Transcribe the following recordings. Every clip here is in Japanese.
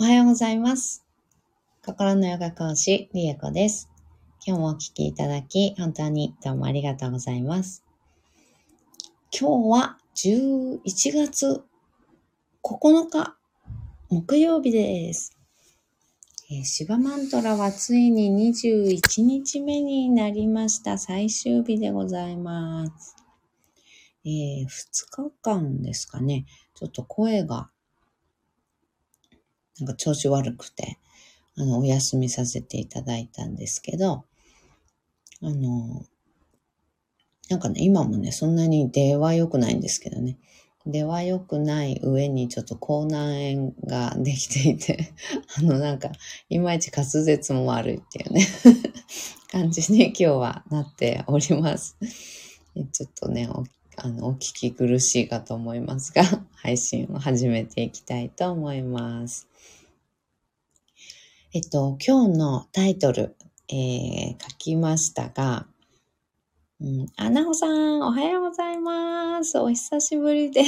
おはようございます。心のヨガ講師、リエコです。今日もお聞きいただき、本当にどうもありがとうございます。今日は11月9日、木曜日です。えー、シバマントラはついに21日目になりました。最終日でございます。えー、2日間ですかね。ちょっと声がなんか調子悪くて、あの、お休みさせていただいたんですけど、あの、なんかね、今もね、そんなに出は良くないんですけどね。出は良くない上にちょっと口内炎ができていて、あの、なんか、いまいち滑舌も悪いっていうね、感じに今日はなっております。ちょっとね、おあのお聞き苦しいかと思いますが、配信を始めていきたいと思います。えっと、今日のタイトル、えー、書きましたが、うん、あ、なほさん、おはようございます。お久しぶりで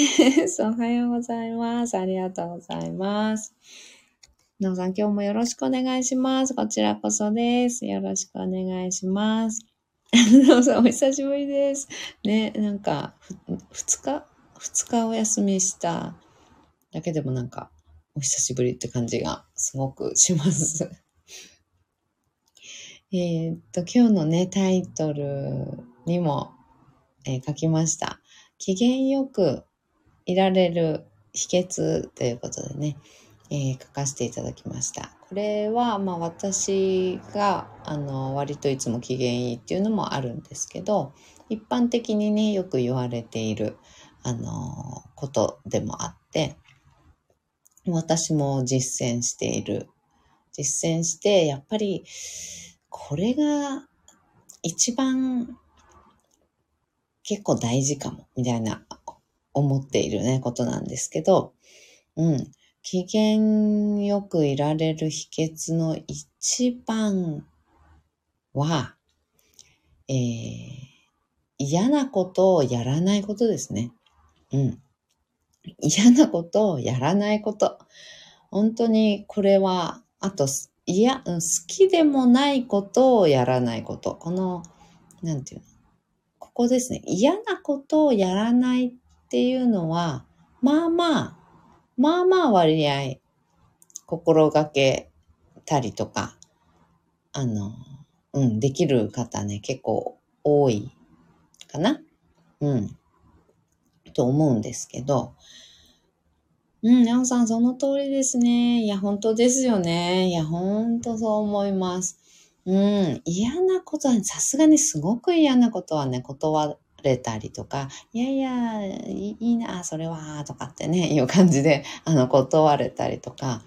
す。おはようございます。ありがとうございます。なほさん、今日もよろしくお願いします。こちらこそです。よろしくお願いします。なほさん、お久しぶりです。ね、なんか、二日二日お休みしただけでもなんか、お久しぶりって感じがすごくします。えっと、今日のね、タイトルにも、えー、書きました。機嫌よくいられる秘訣ということでね、えー、書かせていただきました。これは、まあ私が、あの、割といつも機嫌いいっていうのもあるんですけど、一般的にね、よく言われている、あの、ことでもあって、私も実践している。実践して、やっぱり、これが一番結構大事かも、みたいな思っているね、ことなんですけど、うん。機嫌よくいられる秘訣の一番は、えー、嫌なことをやらないことですね。うん。嫌なことをやらないこと。本当にこれは、あと、いや、好きでもないことをやらないこと。この、なんていうの？ここですね。嫌なことをやらないっていうのは、まあまあ、まあまあ割合、心がけたりとか、あの、うん、できる方ね、結構多いかな。うん。と思うんですけど、うん、なおさん、その通りですね。いや、本当ですよね。いや、本当そう思います。うん、嫌なことは、さすがにすごく嫌なことはね、断れたりとか、いやいや、いいな、それは、とかってね、いう感じで、あの、断れたりとか、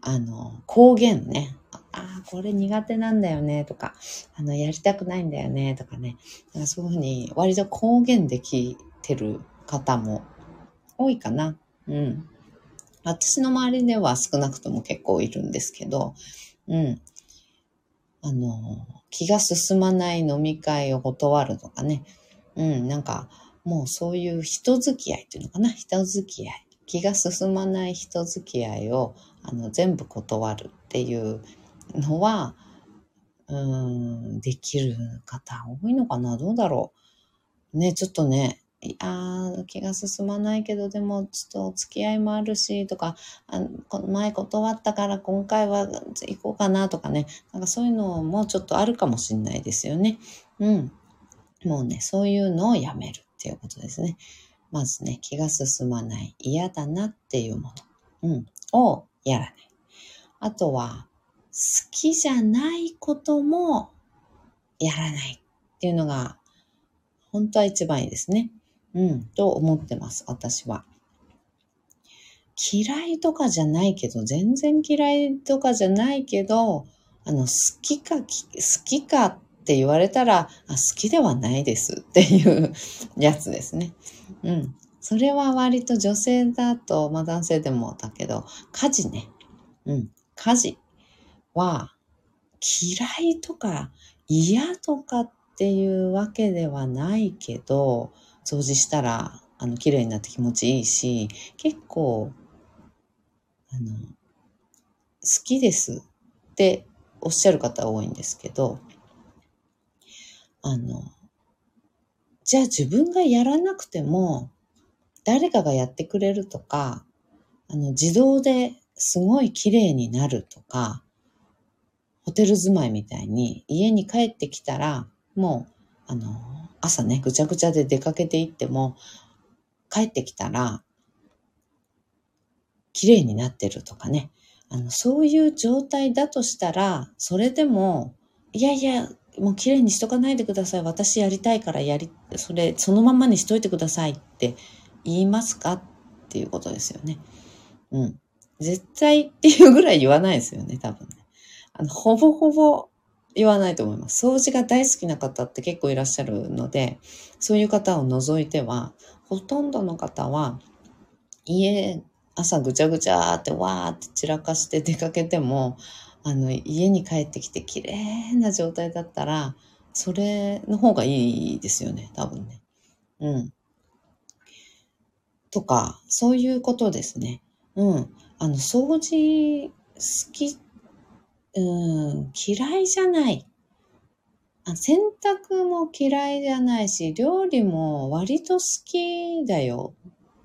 あの、公言ね。ああ、これ苦手なんだよね、とか、あの、やりたくないんだよね、とかね。だかそういうふうに、割と公言できてる方も多いかな。うん。私の周りでは少なくとも結構いるんですけど、うん。あの、気が進まない飲み会を断るとかね。うん、なんか、もうそういう人付き合いっていうのかな。人付き合い。気が進まない人付き合いをあの全部断るっていうのは、うん、できる方多いのかなどうだろう。ね、ちょっとね、いや気が進まないけど、でもちょっとお付き合いもあるし、とか、あこの前断ったから今回は行こうかなとかね。なんかそういうのもちょっとあるかもしれないですよね。うん。もうね、そういうのをやめるっていうことですね。まずね、気が進まない、嫌だなっていうもの、うん、をやらない。あとは、好きじゃないこともやらないっていうのが、本当は一番いいですね。うん、と思ってます、私は。嫌いとかじゃないけど、全然嫌いとかじゃないけど、あの、好きか、好きかって言われたら、あ、好きではないです っていうやつですね。うん。それは割と女性だと、まあ男性でもだけど、家事ね。うん。家事は嫌いとか嫌とかっていうわけではないけど、掃除したら、あの、綺麗になって気持ちいいし、結構、あの、好きですっておっしゃる方多いんですけど、あの、じゃあ自分がやらなくても、誰かがやってくれるとか、あの、自動ですごい綺麗になるとか、ホテル住まいみたいに家に帰ってきたら、もう、あの、朝ね、ぐちゃぐちゃで出かけていっても、帰ってきたら、綺麗になってるとかね。あの、そういう状態だとしたら、それでも、いやいや、もう綺麗にしとかないでください。私やりたいからやり、それ、そのままにしといてくださいって言いますか？っていうことですよね。うん。絶対っていうぐらい言わないですよね、多分ね。あの、ほぼほぼ言わないと思います。掃除が大好きな方って結構いらっしゃるので、そういう方を除いては、ほとんどの方は、家、朝ぐちゃぐちゃってわーって散らかして出かけても、あの、家に帰ってきて綺麗な状態だったら、それの方がいいですよね、多分ね。うん。とか、そういうことですね。うん。あの、掃除好き、うん、嫌いじゃない。あ洗濯も嫌いじゃないし、料理も割と好きだよ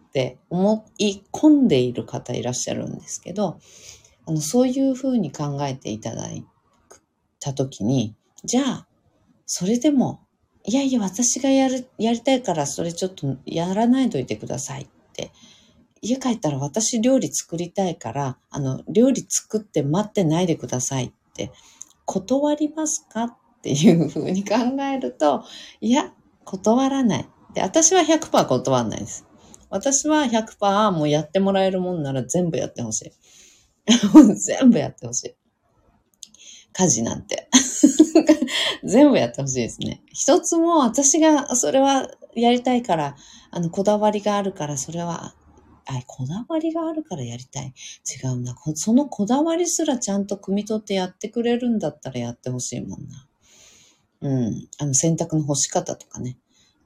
って思い込んでいる方いらっしゃるんですけど、あの、そういうふうに考えていただいたときに、じゃあ、それでも、いやいや、私がやる、やりたいから、それちょっとやらないといてください。家帰ったら私料理作りたいから、あの、料理作って待ってないでくださいって、断りますかっていうふうに考えると、いや、断らない。で、私は100%断らないです。私は100%もうやってもらえるもんなら全部やってほしい。全部やってほしい。家事なんて。全部やってほしいですね。一つも私がそれはやりたいから、あの、こだわりがあるから、それは、あ、こだわりがあるからやりたい。違うな。そのこだわりすらちゃんと汲み取ってやってくれるんだったらやってほしいもんな。うん。あの、洗濯の干し方とかね。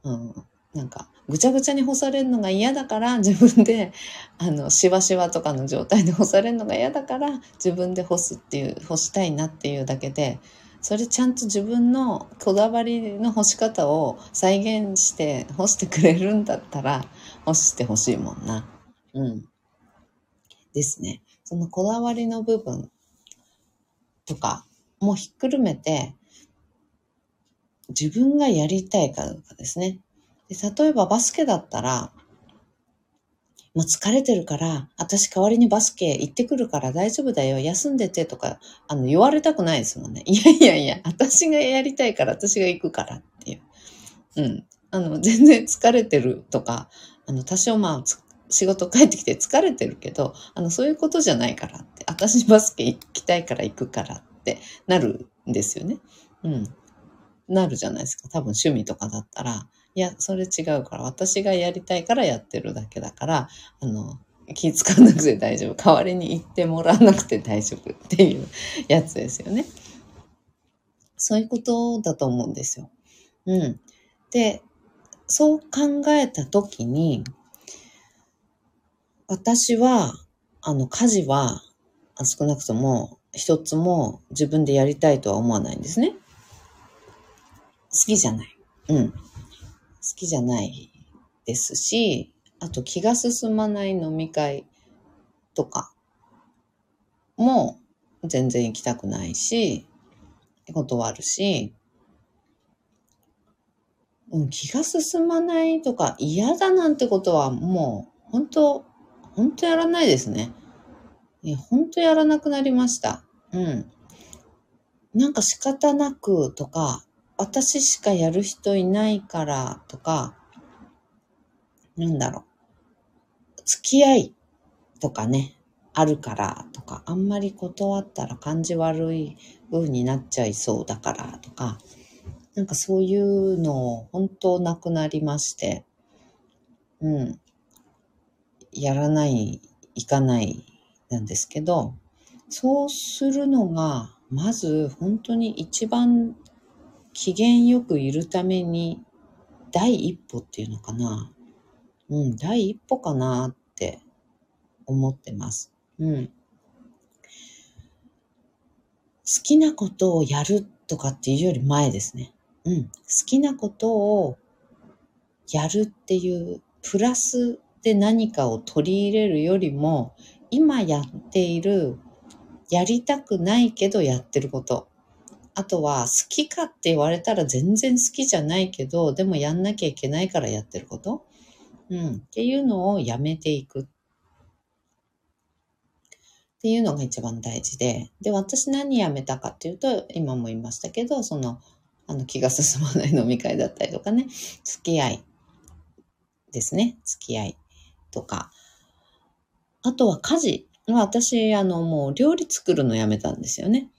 うん。なんか、ぐちゃぐちゃに干されるのが嫌だから、自分で、あの、しわしわとかの状態で干されるのが嫌だから、自分で干すっていう、干したいなっていうだけで、それちゃんと自分のこだわりの干し方を再現して干してくれるんだったら、干してほしいもんな。うん。ですね。そのこだわりの部分とかもひっくるめて、自分がやりたいかどうかですね。で例えばバスケだったら、もう疲れてるから、私代わりにバスケ行ってくるから大丈夫だよ、休んでてとか、あの、言われたくないですもんね。いやいやいや、私がやりたいから、私が行くからっていう。うん。あの、全然疲れてるとか、あの、多少まあ、仕事帰ってきて疲れてるけど、あの、そういうことじゃないからって、私バスケ行きたいから行くからってなるんですよね。うん。なるじゃないですか。多分趣味とかだったら、いや、それ違うから、私がやりたいからやってるだけだから、あの、気使わなくて大丈夫。代わりに言ってもらわなくて大丈夫っていう やつですよね。そういうことだと思うんですよ。うん。で、そう考えたときに、私は、あの、家事は少なくとも一つも自分でやりたいとは思わないんですね。好きじゃない。うん。好きじゃないですし、あと気が進まない飲み会とかも全然行きたくないし、断るし、うん、気が進まないとか嫌だなんてことはもう本当、本当やらないですね。いや、本当やらなくなりました。うん。なんか仕方なくとか、私しかやる人いないからとか、なんだろう。付き合いとかね、あるからとか、あんまり断ったら感じ悪い風になっちゃいそうだからとか、なんかそういうのを本当なくなりまして、うん。やらない、行かないなんですけど、そうするのが、まず本当に一番機嫌よくいるために、第一歩っていうのかな。うん、第一歩かなって思ってます。うん。好きなことをやるとかっていうより前ですね。うん。好きなことをやるっていうプラスで何かを取り入れるよりも今やっているやりたくないけどやってること。あとは好きかって言われたら全然好きじゃないけど、でもやんなきゃいけないからやってること。うん。っていうのをやめていく。っていうのが一番大事で。で、私何やめたかっていうと、今も言いましたけど、その、あの気が進まない飲み会だったりとかね、付き合いですね。付き合いとか。あとは家事。私、あの、もう料理作るのやめたんですよね。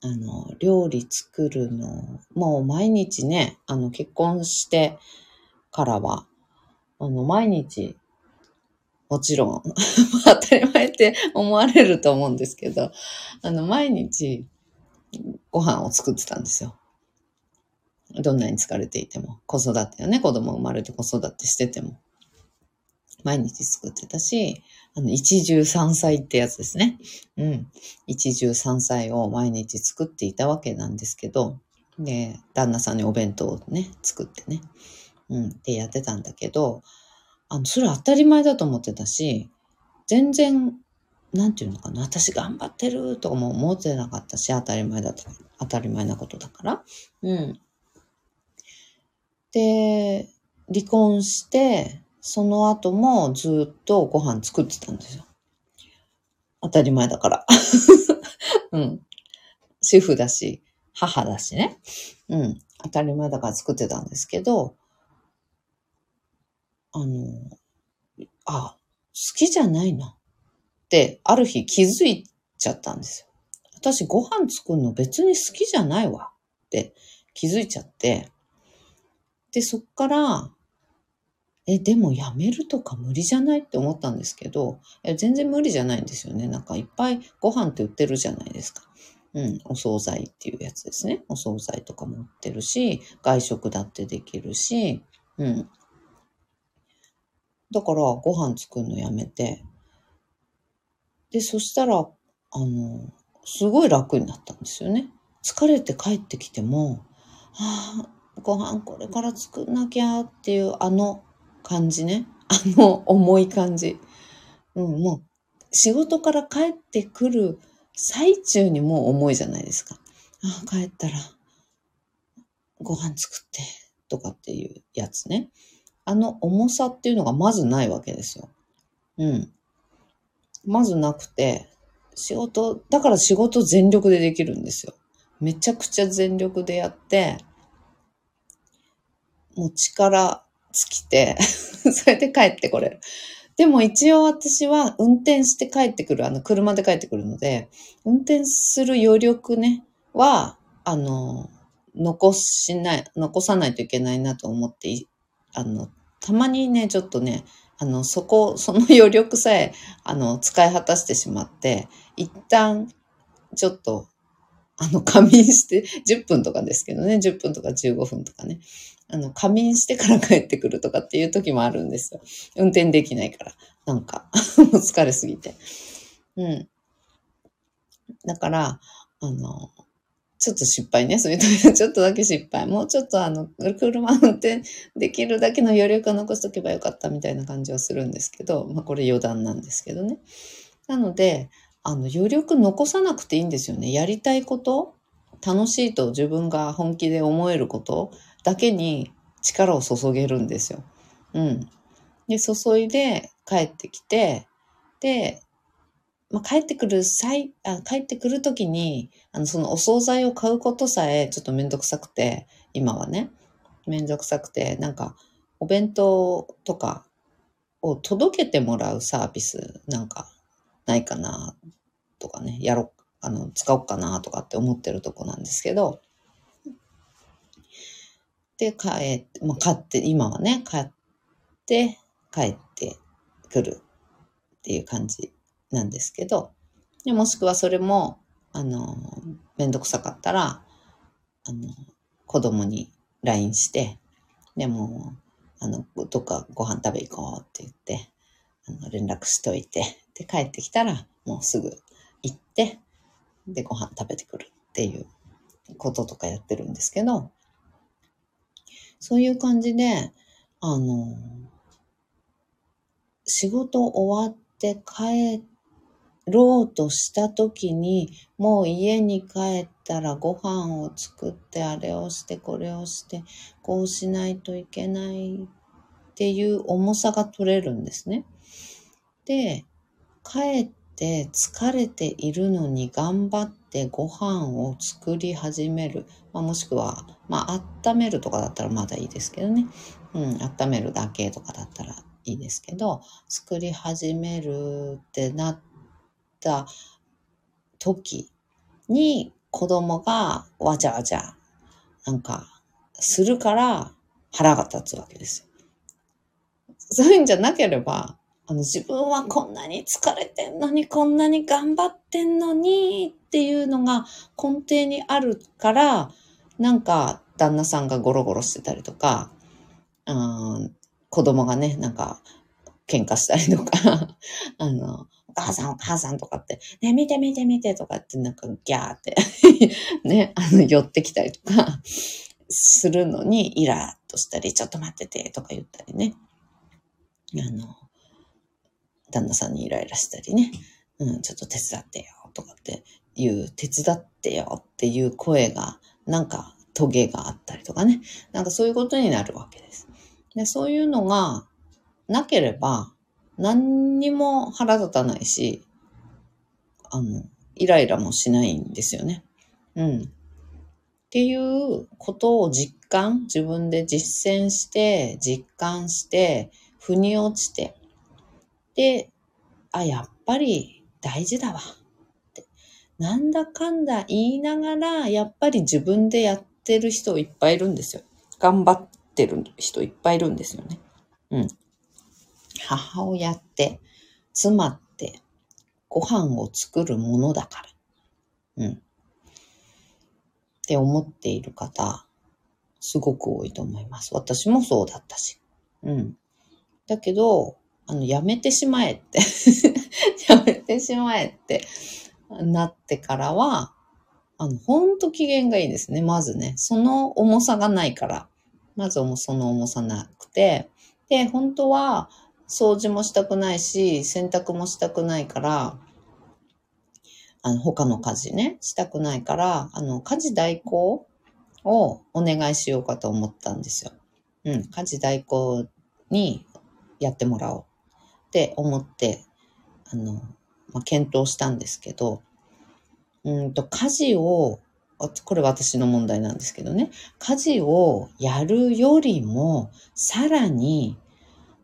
あの、料理作るの、もう毎日ね、あの、結婚してからは、あの、毎日、もちろん、当たり前って思われると思うんですけど、あの、毎日、ご飯を作ってたんですよ。どんなに疲れていても、子育てよね、子供生まれて子育てしてても。毎日作ってたし、あの、一汁三菜ってやつですね。うん。一汁三菜を毎日作っていたわけなんですけど、で、旦那さんにお弁当をね、作ってね。うん。ってやってたんだけど、あの、それ当たり前だと思ってたし、全然、なんていうのかな、私頑張ってるとかも思ってなかったし、当たり前だと、当たり前なことだから。うん。で、離婚して、その後もずっとご飯作ってたんですよ。当たり前だから。うん。主婦だし、母だしね。うん。当たり前だから作ってたんですけど、あの、あ、好きじゃないな。って、ある日気づいちゃったんですよ。私ご飯作るの別に好きじゃないわ。って気づいちゃって。で、そっから、え、でもやめるとか無理じゃないって思ったんですけど、全然無理じゃないんですよね。なんかいっぱいご飯って売ってるじゃないですか。うん、お惣菜っていうやつですね。お惣菜とかも売ってるし、外食だってできるし、うん。だからご飯作るのやめて、で、そしたら、あの、すごい楽になったんですよね。疲れて帰ってきても、はあ、ご飯これから作んなきゃっていうあの感じね。あの重い感じ。うん、もう仕事から帰ってくる最中にもう重いじゃないですか。あ、帰ったらご飯作ってとかっていうやつね。あの重さっていうのがまずないわけですよ。うん。まずなくて、仕事、だから仕事全力でできるんですよ。めちゃくちゃ全力でやって、もう力尽きて それで帰ってこれる。でも一応私は運転して帰ってくる、あの、車で帰ってくるので、運転する余力ね、は、あの、残しない、残さないといけないなと思って、あの、たまにね、ちょっとね、あの、そこ、その余力さえ、あの、使い果たしてしまって、一旦、ちょっと、あの、仮眠して、10分とかですけどね、10分とか15分とかね。あの、仮眠してから帰ってくるとかっていう時もあるんですよ。運転できないから。なんか、疲れすぎて。うん。だから、あの、ちょっと失敗ね。そういう時はちょっとだけ失敗。もうちょっとあの、車運転できるだけの余力を残しとけばよかったみたいな感じはするんですけど、まあこれ余談なんですけどね。なので、あの、余力残さなくていいんですよね。やりたいこと、楽しいと自分が本気で思えることだけに力を注げるんですよ。うん。で、注いで帰ってきて、で、まあ、帰ってくる際、あ帰ってくるときに、あの、そのお惣菜を買うことさえちょっとめんどくさくて、今はね、めんどくさくて、なんか、お弁当とかを届けてもらうサービスなんかないかなとかね、やろう、あの、使おうかなとかって思ってるとこなんですけど、で、帰って、まあ、買って、今はね、買って、帰ってくるっていう感じなんですけど、でもしくはそれも、あの、めんどくさかったら、あの、子供に LINE して、でも、あの、どっかご飯食べ行こうって言って、あの連絡しといて、で、帰ってきたら、もうすぐ行って、で、ご飯食べてくるっていうこととかやってるんですけど、そういう感じで、あの、仕事終わって帰ろうとした時に、もう家に帰ったらご飯を作ってあれをしてこれをしてこうしないといけないっていう重さが取れるんですね。で、帰って疲れているのに頑張ってでご飯を作り始める。まあ、もしくは、まあ、温めるとかだったらまだいいですけどね。うん、温めるだけとかだったらいいですけど、作り始めるってなった時に子供がわちゃわちゃなんかするから腹が立つわけですよ。そういうんじゃなければ、あの自分はこんなに疲れてんのに、こんなに頑張ってんのにっていうのが根底にあるから、なんか旦那さんがゴロゴロしてたりとか、うん、子供がね、なんか喧嘩したりとか、あの、お母さんお母さんとかって、ね、見て見て見てとかってなんかギャーって ね、あの、寄ってきたりとかするのにイラッとしたり、ちょっと待っててとか言ったりね。あの、旦那さんにイライラしたりね、うん、ちょっと手伝ってよとかっていう、手伝ってよっていう声が、なんかトゲがあったりとかね、なんかそういうことになるわけです。でそういうのがなければ、何にも腹立たないし、あの、イライラもしないんですよね。うん。っていうことを実感、自分で実践して、実感して、腑に落ちて、で、あ、やっぱり大事だわ。なんだかんだ言いながら、やっぱり自分でやってる人いっぱいいるんですよ。頑張ってる人いっぱいいるんですよね。うん。母親って、妻って、ご飯を作るものだから。うん。って思っている方、すごく多いと思います。私もそうだったし。うん。だけど、あの、やめてしまえって やめてしまえってなってからは、あの、ほんと機嫌がいいですね。まずね。その重さがないから。まずその重さなくて。で、本当は、掃除もしたくないし、洗濯もしたくないから、あの、他の家事ね、したくないから、あの、家事代行をお願いしようかと思ったんですよ。うん、家事代行にやってもらおうって思って、あの、まあ、検討したんですけど、うんと、家事を、これ私の問題なんですけどね、家事をやるよりも、さらに、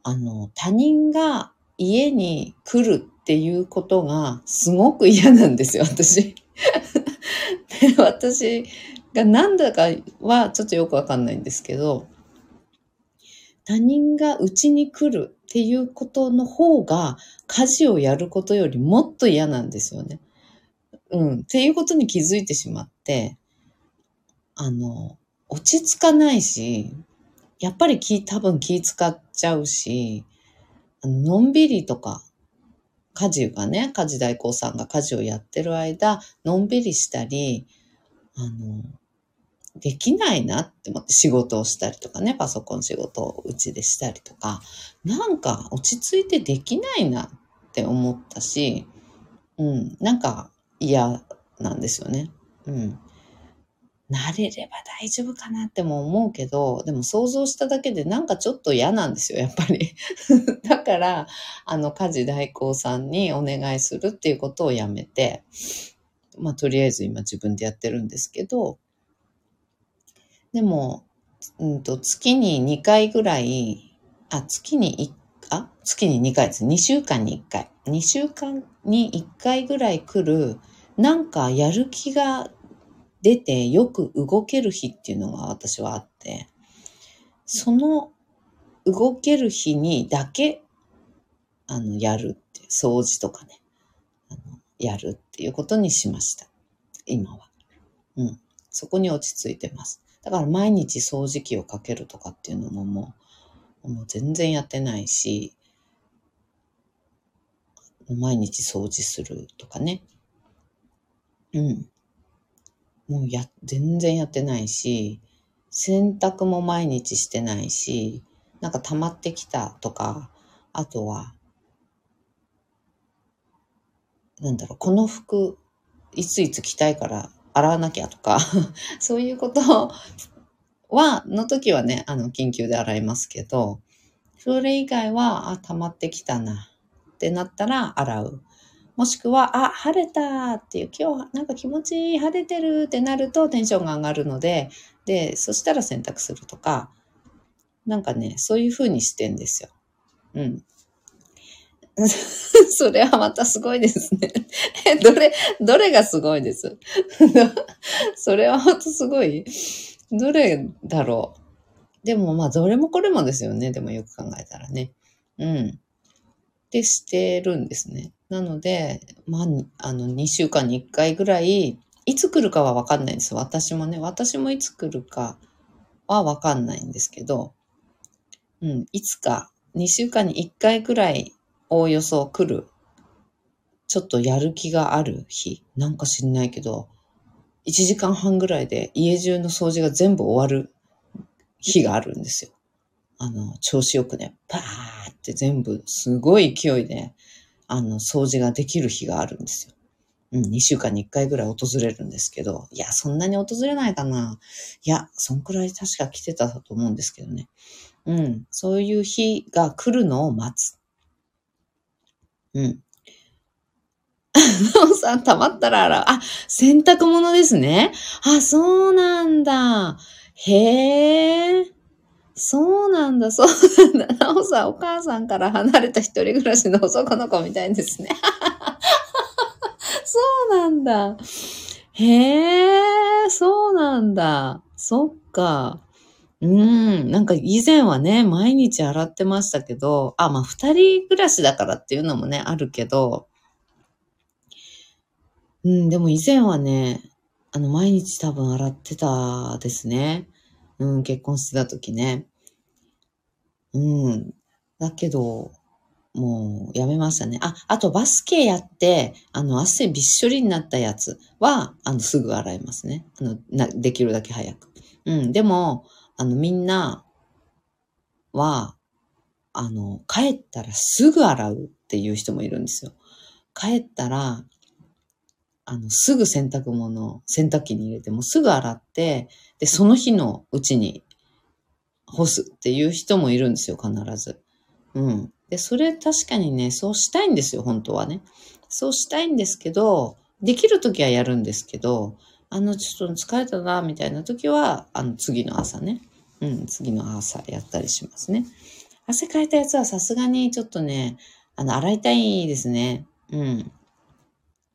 あの、他人が家に来るっていうことがすごく嫌なんですよ、私。私がなんだかはちょっとよくわかんないんですけど、他人がうちに来るっていうことの方が家事をやることよりもっと嫌なんですよね。うん。っていうことに気づいてしまって、あの、落ち着かないし、やっぱり気、多分気使っちゃうし、のんびりとか、家事がね、家事代行さんが家事をやってる間、のんびりしたり、あの、できないなって思って仕事をしたりとかね、パソコン仕事をうちでしたりとか、なんか落ち着いてできないなって思ったし、うん、なんか嫌なんですよね。うん。慣れれば大丈夫かなっても思うけど、でも想像しただけでなんかちょっと嫌なんですよ、やっぱり。だから、あの、家事代行さんにお願いするっていうことをやめて、まあ、とりあえず今自分でやってるんですけど、でも、うんと、月に2回ぐらい、あ、月に1、あ、月に2回です。2週間に1回。2週間に1回ぐらい来る、なんかやる気が出てよく動ける日っていうのが私はあって、その動ける日にだけ、あの、やるって、掃除とかね、あの、やるっていうことにしました。今は。うん。そこに落ち着いてます。だから毎日掃除機をかけるとかっていうのももう、もう全然やってないし、毎日掃除するとかね。うん。もうや、全然やってないし、洗濯も毎日してないし、なんか溜まってきたとか、あとは、なんだろう、この服、いついつ着たいから洗わなきゃとか、そういうことは、の時はね、あの、緊急で洗いますけど、それ以外は、あ、溜まってきたなってなったら洗う。もしくは、あ、晴れたっていう、今日なんか気持ちいい、晴れてるってなるとテンションが上がるので、で、そしたら洗濯するとか、なんかね、そういう風にしてんですよ。うん。それはまたすごいですね。どれ、どれがすごいです？それはまたすごい？どれだろう？でもまあ、どれもこれもですよね。でもよく考えたらね。うん。で、してるんですね。なので、まあ、あの、2週間に1回ぐらい、いつ来るかはわかんないんです。私もね。私もいつ来るかはわかんないんですけど、うん、いつか、2週間に1回ぐらいおおよそ来る、ちょっとやる気がある日、なんか知んないけど、1時間半ぐらいで家中の掃除が全部終わる日があるんですよ。あの、調子よくね、パーって全部すごい勢いで、あの、掃除ができる日があるんですよ。うん、2週間に1回ぐらい訪れるんですけど、いや、そんなに訪れないかな。いや、そんくらい確か来てたと思うんですけどね。うん、そういう日が来るのを待つ。うん。なおさん、溜まったら洗う。あ、洗濯物ですね。あ、そうなんだ。へえ。そうなんだ、そうなんだ。なおさん、お母さんから離れた一人暮らしの男の子みたいですね。そうなんだ。へえ、そうなんだ。そっか。うん。なんか以前はね、毎日洗ってましたけど、あ、まあ二人暮らしだからっていうのもね、あるけど、うん、でも以前はね、あの、毎日多分洗ってたですね。うん、結婚してた時ね。うん。だけど、もうやめましたね。あ、あとバスケやって、あの、汗びっしょりになったやつは、あの、すぐ洗いますね。あの、な、できるだけ早く。うん、でも、あの、みんなは、あの、帰ったらすぐ洗うっていう人もいるんですよ。帰ったら、あの、すぐ洗濯物、洗濯機に入れてもすぐ洗って、で、その日のうちに干すっていう人もいるんですよ、必ず。うん。で、それ確かにね、そうしたいんですよ、本当はね。そうしたいんですけど、できるときはやるんですけど、あの、ちょっと疲れたな、みたいなときは、あの、次の朝ね。うん、次の朝やったりしますね。汗かいたやつはさすがにちょっとね、あの、洗いたいですね。うん。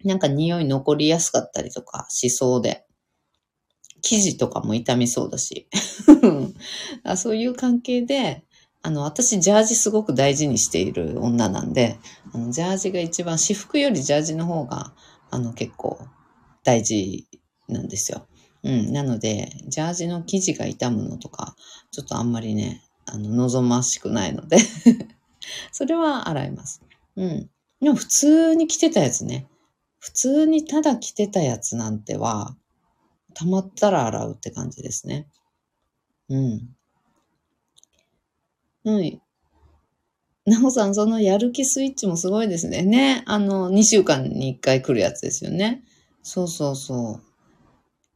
なんか匂い残りやすかったりとかしそうで。生地とかも傷みそうだし。そういう関係で、あの、私、ジャージすごく大事にしている女なんで、あの、ジャージが一番、私服よりジャージの方が、あの、結構大事なんですよ。うん。なので、ジャージの生地が傷むのとか、ちょっとあんまりね、あの、望ましくないので、それは洗います。うん。でも普通に着てたやつね。普通にただ着てたやつなんては、溜まったら洗うって感じですね。うん。うん。なおさん、そのやる気スイッチもすごいですね。ね。あの、2週間に1回来るやつですよね。そうそうそう。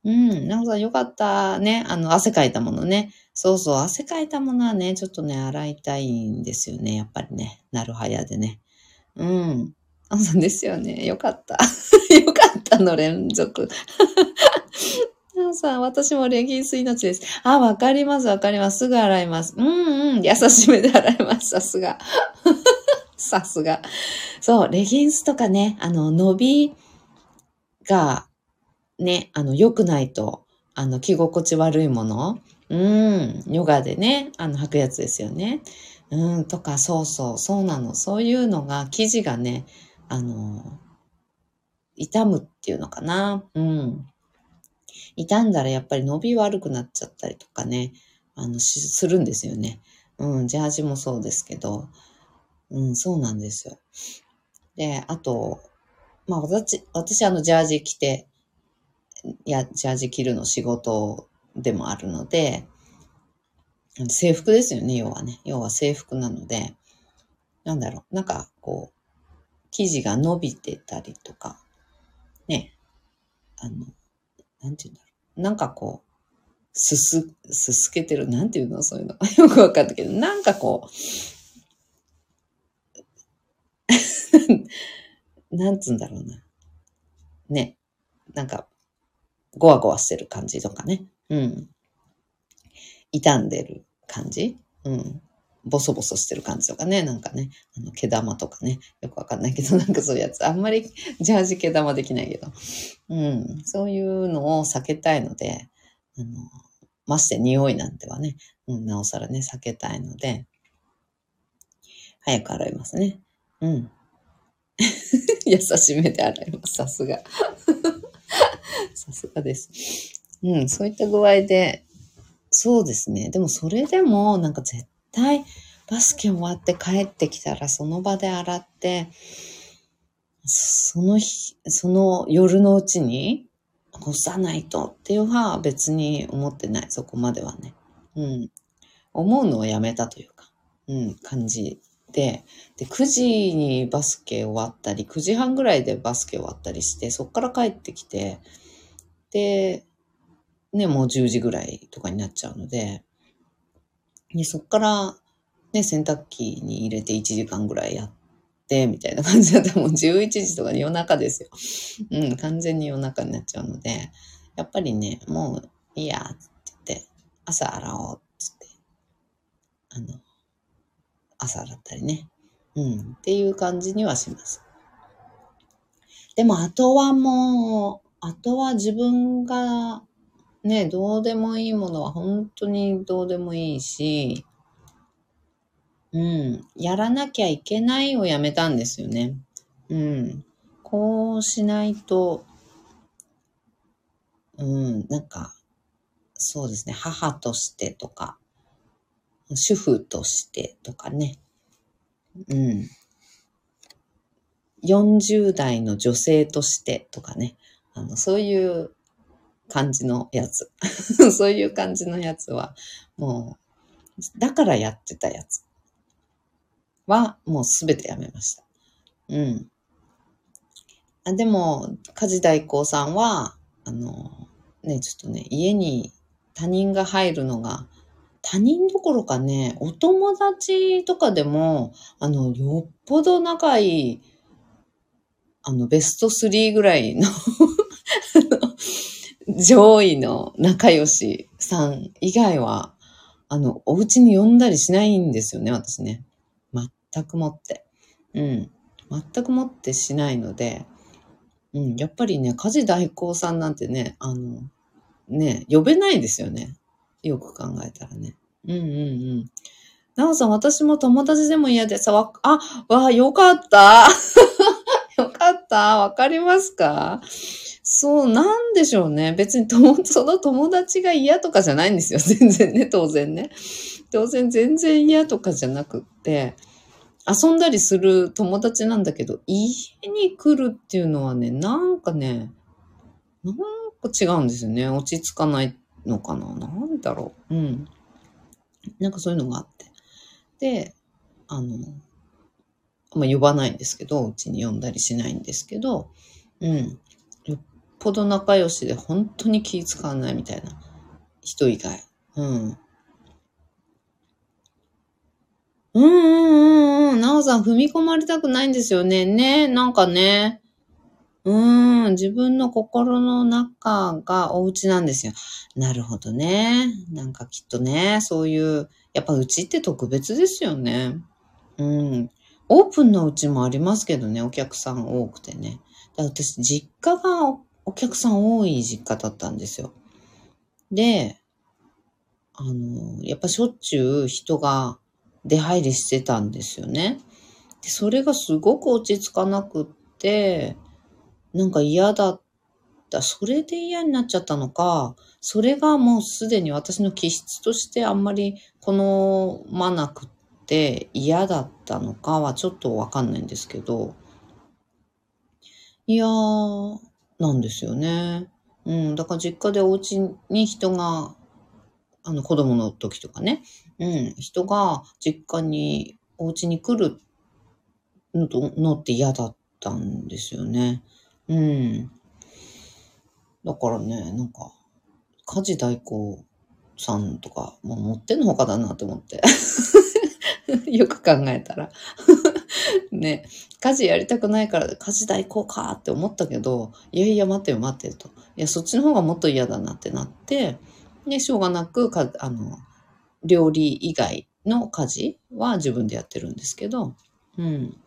うん。なおさん、よかった。ね。あの、汗かいたものね。そうそう。汗かいたものはね、ちょっとね、洗いたいんですよね。やっぱりね。なるはやでね。うん。なおさんですよね。よかった。よかったの連続。なおさん、私もレギンス命です。あ、わかります、わかります。すぐ洗います。うんうん。優しめで洗います。さすが。さすが。そう、レギンスとかね、あの、伸びが、ね、あの、良くないと、あの、着心地悪いもの。うん。ヨガでね、あの、履くやつですよね。うん、とか、そうそう、そうなの。そういうのが、生地がね、あの、傷むっていうのかな。うん。傷んだらやっぱり伸び悪くなっちゃったりとかね、あの、するんですよね。うん、ジャージもそうですけど、うん、そうなんですよ。で、あと、まあ私、私あのジャージ着て、や、ジャージ着るの仕事でもあるので、制服ですよね、要はね。要は制服なので、なんだろう、なんかこう、生地が伸びてたりとか、ね、あの、なんて言うんだろう。なんかこう、すす、すすけてる。なんて言うの？そういうの。よくわかったけど、なんかこう、なんつうんだろうな。ね。なんか、ゴワゴワしてる感じとかね。うん。傷んでる感じ？うん。ボソボソしてる感じとかね。なんかね。あの、毛玉とかね。よくわかんないけど、なんかそういうやつ。あんまりジャージ毛玉できないけど。うん。そういうのを避けたいので、あの、まして匂いなんてはね、うん、なおさらね、避けたいので、早く洗いますね。うん。優しめで洗います。さすが。さすがです。うん、そういった具合で、そうですね。でもそれでも、なんか絶対、バスケ終わって帰ってきたらその場で洗って、その日、その夜のうちに干さないとっていうは別に思ってない。そこまではね。うん。思うのをやめたというか、うん、感じで、で、9時にバスケ終わったり、9時半ぐらいでバスケ終わったりして、そっから帰ってきて、で、ね、もう10時ぐらいとかになっちゃうので、でそっから、ね、洗濯機に入れて1時間ぐらいやって、みたいな感じだったらもう11時とか夜中ですよ。うん、完全に夜中になっちゃうので、やっぱりね、もういいや、って言って、朝洗おう、つって、あの、朝洗ったりね。うん、っていう感じにはします。でも、あとはもう、あとは自分が、ね、どうでもいいものは本当にどうでもいいし、うん。やらなきゃいけないをやめたんですよね。うん。こうしないと、うん、なんか、そうですね、母としてとか、主婦としてとかね。うん。40代の女性としてとかね。あの、そういう感じのやつ。そういう感じのやつは、もう、だからやってたやつ。はもうすべてやめました。うん。あでも、家事代行さんは、あの、ね、ちょっとね、家に他人が入るのが、他人どころかね、お友達とかでも、あの、よっぽど仲いい、あの、ベスト3ぐらいの 上位の仲良しさん以外は、あの、お家に呼んだりしないんですよね、私ね。全くもって。うん。全くもってしないので、うん、やっぱりね、家事代行さんなんてね、あの、ね、呼べないですよね。よく考えたらね。うんうんうん。なおさん、私も友達でも嫌でさ、わ、あ、わ、よかった。よかった。わかりますか？そう、なんでしょうね。別に、その友達が嫌とかじゃないんですよ。全然ね、当然ね。当然全然嫌とかじゃなくって、遊んだりする友達なんだけど、家に来るっていうのはね、なんかね、なんか違うんですよね。落ち着かないのかな？なんだろう？うん。なんかそういうのがあって。で、あの、まあ、呼ばないんですけど、うちに呼んだりしないんですけど、うん。よっぽど仲良しで本当に気使わないみたいな人以外。うん。うんうんうんうん。なおさん踏み込まれたくないんですよね。ね、なんかね。うん、自分の心の中がお家なんですよ。なるほどね。なんかきっとね、そういう、やっぱうちって特別ですよね。うん。オープンのうちもありますけどね、お客さん多くてね。私、実家がお客さん多い実家だったんですよ。で、あの、やっぱしょっちゅう人が出入りしてたんですよね。で、それがすごく落ち着かなくって、なんか嫌だった。それで嫌になっちゃったのか、それがもうすでに私の気質としてあんまり好まなくって嫌だったのかはちょっとわかんないんですけど、いや、なんですよね。うん、だから実家でお家に人が、あの子供の時とかね、うん、人が実家に、お家に来るのとのって嫌だったんですよね。うん。だからね、なんか、家事代行さんとか、もう持ってんのほかだなと思って。よく考えたら。ね、家事やりたくないから家事代行かって思ったけど、いやいや待てよ待てよと。いや、そっちの方がもっと嫌だなってなって、で、しょうがなく、か、あの、料理以外の家事は自分でやってるんですけど、うん。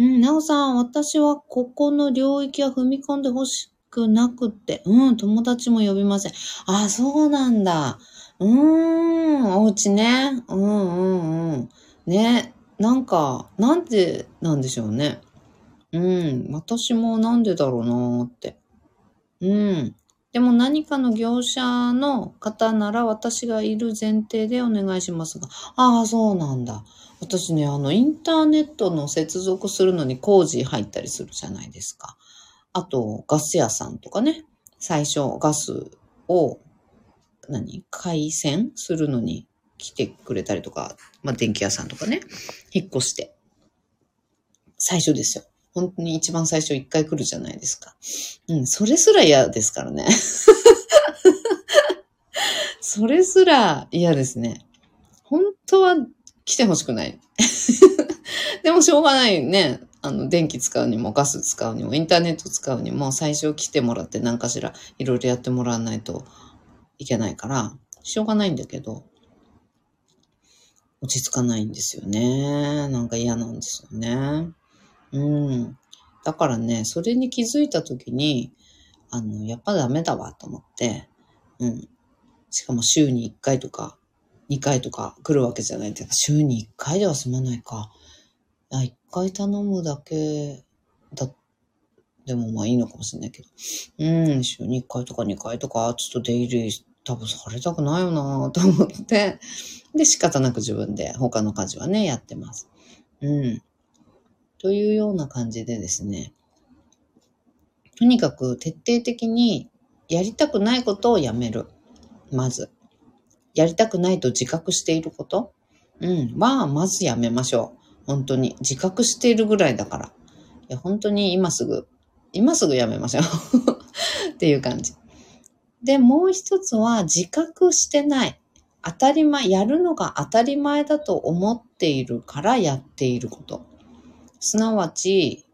うん、なおさん、私はここの領域は踏み込んでほしくなくって、うん、友達も呼びません。あ、そうなんだ。うーん、お家ね。うんうんうん。ね、なんか、なんでなんでしょうね。うん、私もなんでだろうなーって。うん。でも何かの業者の方なら私がいる前提でお願いしますが。ああ、そうなんだ。私ね、あの、インターネットの接続するのに工事入ったりするじゃないですか。あと、ガス屋さんとかね。最初、ガスを、何回線するのに来てくれたりとか、まあ、電気屋さんとかね。引っ越して。最初ですよ。本当に一番最初一回来るじゃないですか。うん、それすら嫌ですからね。それすら嫌ですね。本当は来てほしくない。でもしょうがないね。あの、電気使うにも、ガス使うにも、インターネット使うにも、最初来てもらって何かしらいろいろやってもらわないといけないから、しょうがないんだけど、落ち着かないんですよね。なんか嫌なんですよね。うん。だからね、それに気づいたときに、あの、やっぱダメだわと思って、うん。しかも週に1回とか2回とか来るわけじゃないっていうか、週に1回では済まないか。あ、1回頼むだけだ、でもまあいいのかもしれないけど。うん、週に1回とか2回とか、ちょっと出入り多分されたくないよなと思って、で、仕方なく自分で他の家事はね、やってます。うん。というような感じでですね、とにかく徹底的にやりたくないことをやめる。まず。やりたくないと自覚していること、うん、まあ、まずやめましょう。本当に。自覚しているぐらいだから。いや、本当に今すぐ、今すぐやめましょう。っていう感じ。で、もう一つは自覚してない。当たり前、やるのが当たり前だと思っているからやっていること。すなわち、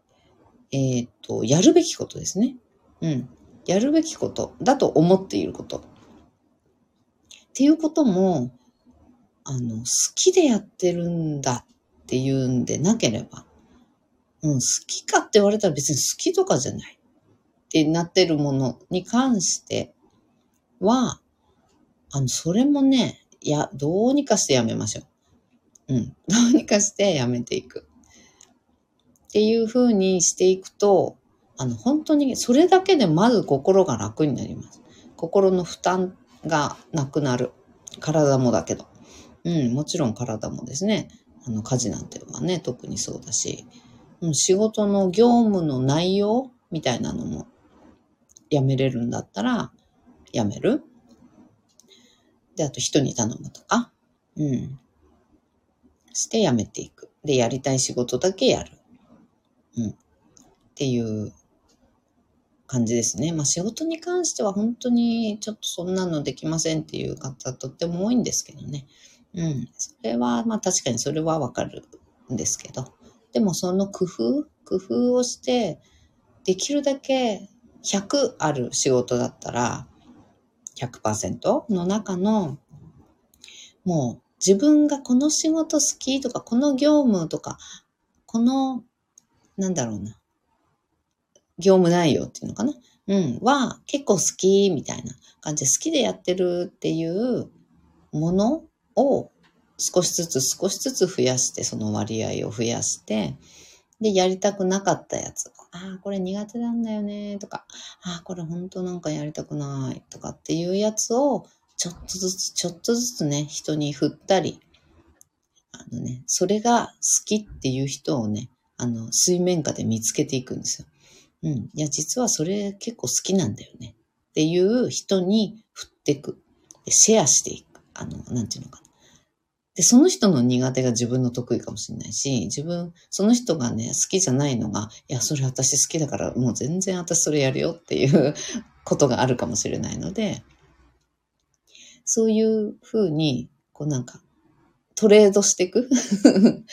えっ、ー、と、やるべきことですね。うん。やるべきことだと思っていること。っていうことも、あの、好きでやってるんだっていうんでなければ、うん、好きかって言われたら別に好きとかじゃないってなってるものに関しては、あの、それもね、いや、どうにかしてやめましょう。うん。どうにかしてやめていく。っていう風にしていくと、あの、本当にそれだけでまず心が楽になります。心の負担がなくなる。体もだけど。うん、もちろん体もですね。あの、家事なんていうのはね、特にそうだし、う、仕事の業務の内容みたいなのもやめれるんだったら、やめる。で、あと人に頼むとか、うん。してやめていく。で、やりたい仕事だけやる。うん。っていう感じですね。まあ仕事に関しては本当にちょっとそんなのできませんっていう方とっても多いんですけどね。うん。それは、まあ確かにそれはわかるんですけど。でもその工夫、工夫をして、できるだけ100ある仕事だったら、100%の中の、もう自分がこの仕事好きとか、この業務とか、この、なんだろうな、業務内容っていうのかな？うん、は結構好きみたいな感じ。で好きでやってるっていうものを少しずつ少しずつ増やして、その割合を増やして、で、やりたくなかったやつ。ああ、これ苦手なんだよね、とか、ああ、これ本当なんかやりたくない、とかっていうやつを、ちょっとずつ、ちょっとずつね、人に振ったり、あのね、それが好きっていう人をね、あの、水面下で見つけていくんですよ。うん。いや、実はそれ結構好きなんだよね。っていう人に振っていく。シェアしていく。あの、なんていうのかな。で、その人の苦手が自分の得意かもしれないし、自分、その人がね、好きじゃないのが、いや、それ私好きだから、もう全然私それやるよっていう ことがあるかもしれないので、そういうふうに、こうなんか、トレードしていく？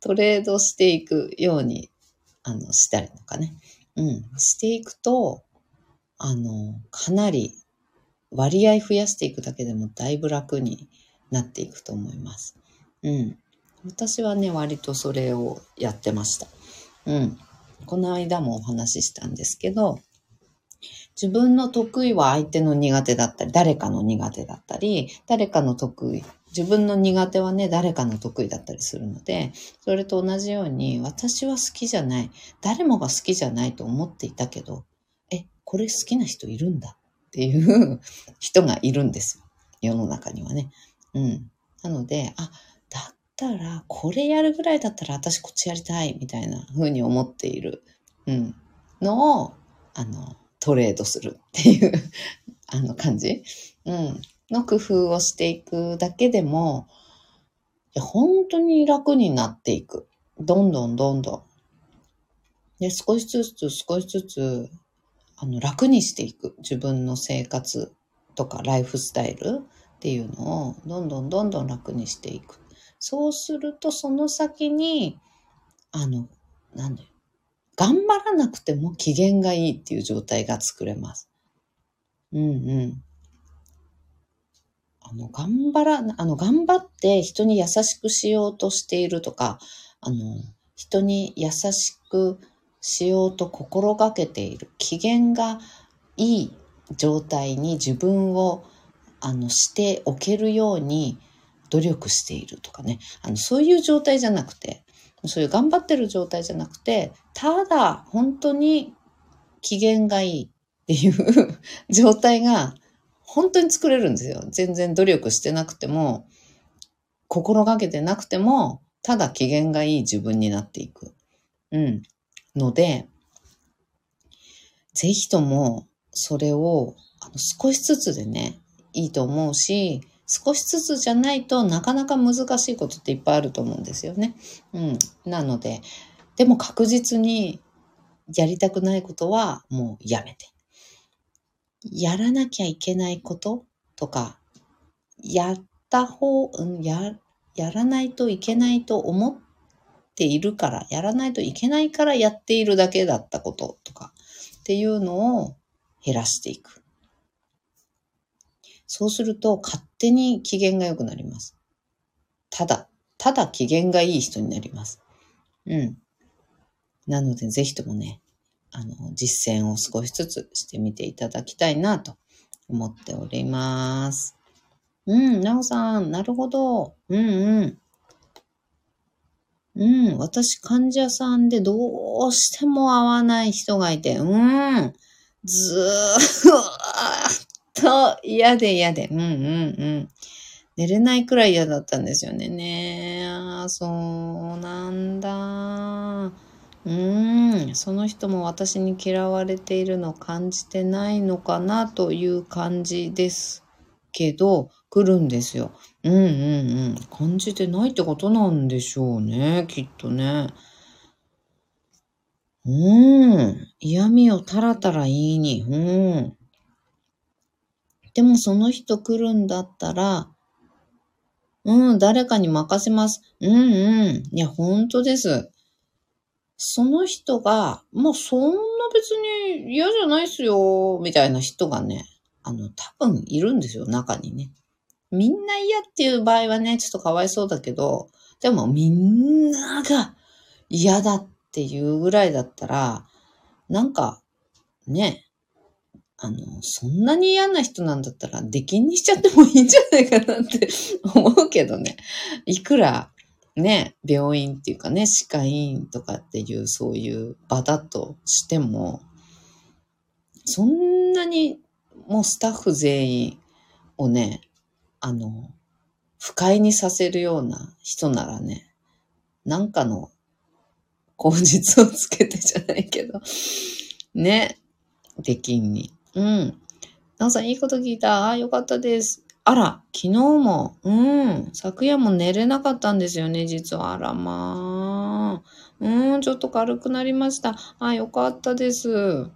トレードしていくように、あの、したりとかね。うん。していくと、あの、かなり割合増やしていくだけでもだいぶ楽になっていくと思います。うん。私はね、割とそれをやってました。うん。この間もお話ししたんですけど、自分の得意は相手の苦手だったり、誰かの苦手だったり、誰かの得意、自分の苦手はね、誰かの得意だったりするので、それと同じように、私は好きじゃない、誰もが好きじゃないと思っていたけど、え、これ好きな人いるんだっていう 人がいるんですよ。世の中にはね。うん。なので、あ、だったら、これやるぐらいだったら私こっちやりたいみたいな風に思っている、うん、のを、あの、トレードするっていうあの感じ、うん、の工夫をしていくだけでも、いや本当に楽になっていく。どんどんどんどん。で、少しずつ少しずつ、あの、楽にしていく。自分の生活とかライフスタイルっていうのを、どんどんどんどん楽にしていく。そうすると、その先に、あの、なんだよ。頑張らなくても機嫌がいいっていう状態が作れます。うんうん。あの、頑張ら、あの、頑張って人に優しくしようとしているとか、あの、人に優しくしようと心がけている。機嫌がいい状態に自分を、あの、しておけるように努力しているとかね。あの、そういう状態じゃなくて、そういう頑張ってる状態じゃなくて、ただ本当に機嫌がいいっていう 状態が本当に作れるんですよ。全然努力してなくても、心がけてなくても、ただ機嫌がいい自分になっていく。うん。ので、ぜひともそれをあの少しずつでね、いいと思うし、少しずつじゃないとなかなか難しいことっていっぱいあると思うんですよね。うん。なので、でも確実にやりたくないことはもうやめて。やらなきゃいけないこととか、やった方、うん、や、やらないといけないと思っているから、やらないといけないからやっているだけだったこととかっていうのを減らしていく。そうすると勝手に機嫌が良くなります。ただ、ただ機嫌がいい人になります。うん。なので、ぜひともね、あの、実践を少しずつしてみていただきたいなと思っております。うん、なおさん、なるほど。うんうん。うん、私、患者さんでどうしても会わない人がいて、うん、ずーっと嫌で嫌で。うんうんうん。寝れないくらい嫌だったんですよね。ねあそうなんだ。うん、その人も私に嫌われているのを感じてないのかなという感じですけど、来るんですよ。うんうんうん。感じてないってことなんでしょうね、きっとね。うん。嫌味をたらたら言いに。うん。でもその人来るんだったら、うん、誰かに任せます。うんうん。いや、本当です。その人が、もうそんな別に嫌じゃないっすよ、みたいな人がね、あの、多分いるんですよ、中にね。みんな嫌っていう場合はね、ちょっとかわいそうだけど、でもみんなが嫌だっていうぐらいだったら、なんか、ね、あの、そんなに嫌な人なんだったら、出禁にしちゃってもいいんじゃないかなって思うけどね。いくら、ね、病院っていうかね、歯科医院とかっていうそういう場だとしても、そんなにもうスタッフ全員をね、あの、不快にさせるような人ならね、なんかの口実をつけてじゃないけど、ね。出禁に。うん。なおさん、いいこと聞いた。ああ、よかったです。あら、昨日も、うん、昨夜も寝れなかったんですよね、実は。あら、まあ。うん、ちょっと軽くなりました。あ、よかったです。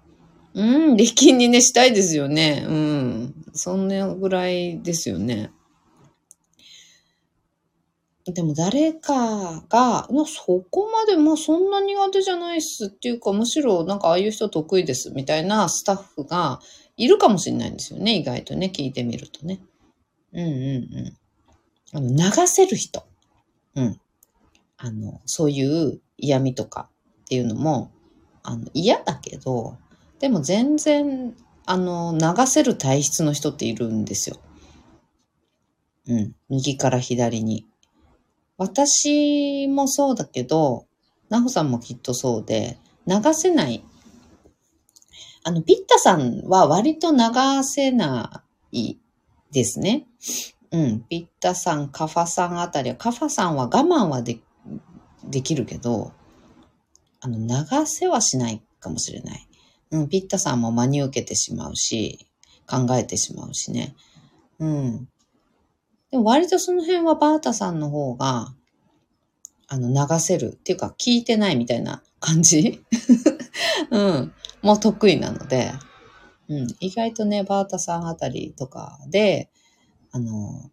うん、出禁にね、したいですよね。うん。そんなぐらいですよね。でも誰かが、そこまで、まあそんな苦手じゃないっすっていうか、むしろなんかああいう人得意ですみたいなスタッフがいるかもしれないんですよね、意外とね、聞いてみるとね。うんうんうん。あの、流せる人。うん。あの、そういう嫌味とかっていうのも、あの、嫌だけど、でも全然、あの、流せる体質の人っているんですよ。うん。右から左に。私もそうだけど、なほさんもきっとそうで、流せない。あの、ピッタさんは割と流せないですね。うん。ピッタさん、カファさんあたりは、カファさんは我慢はでできるけど、あの、流せはしないかもしれない。うん。ピッタさんも真に受けてしまうし、考えてしまうしね。うん。でも割とその辺はバータさんの方が、あの、流せるっていうか聞いてないみたいな感じ うん。もう得意なので、うん。意外とね、バータさんあたりとかで、あの、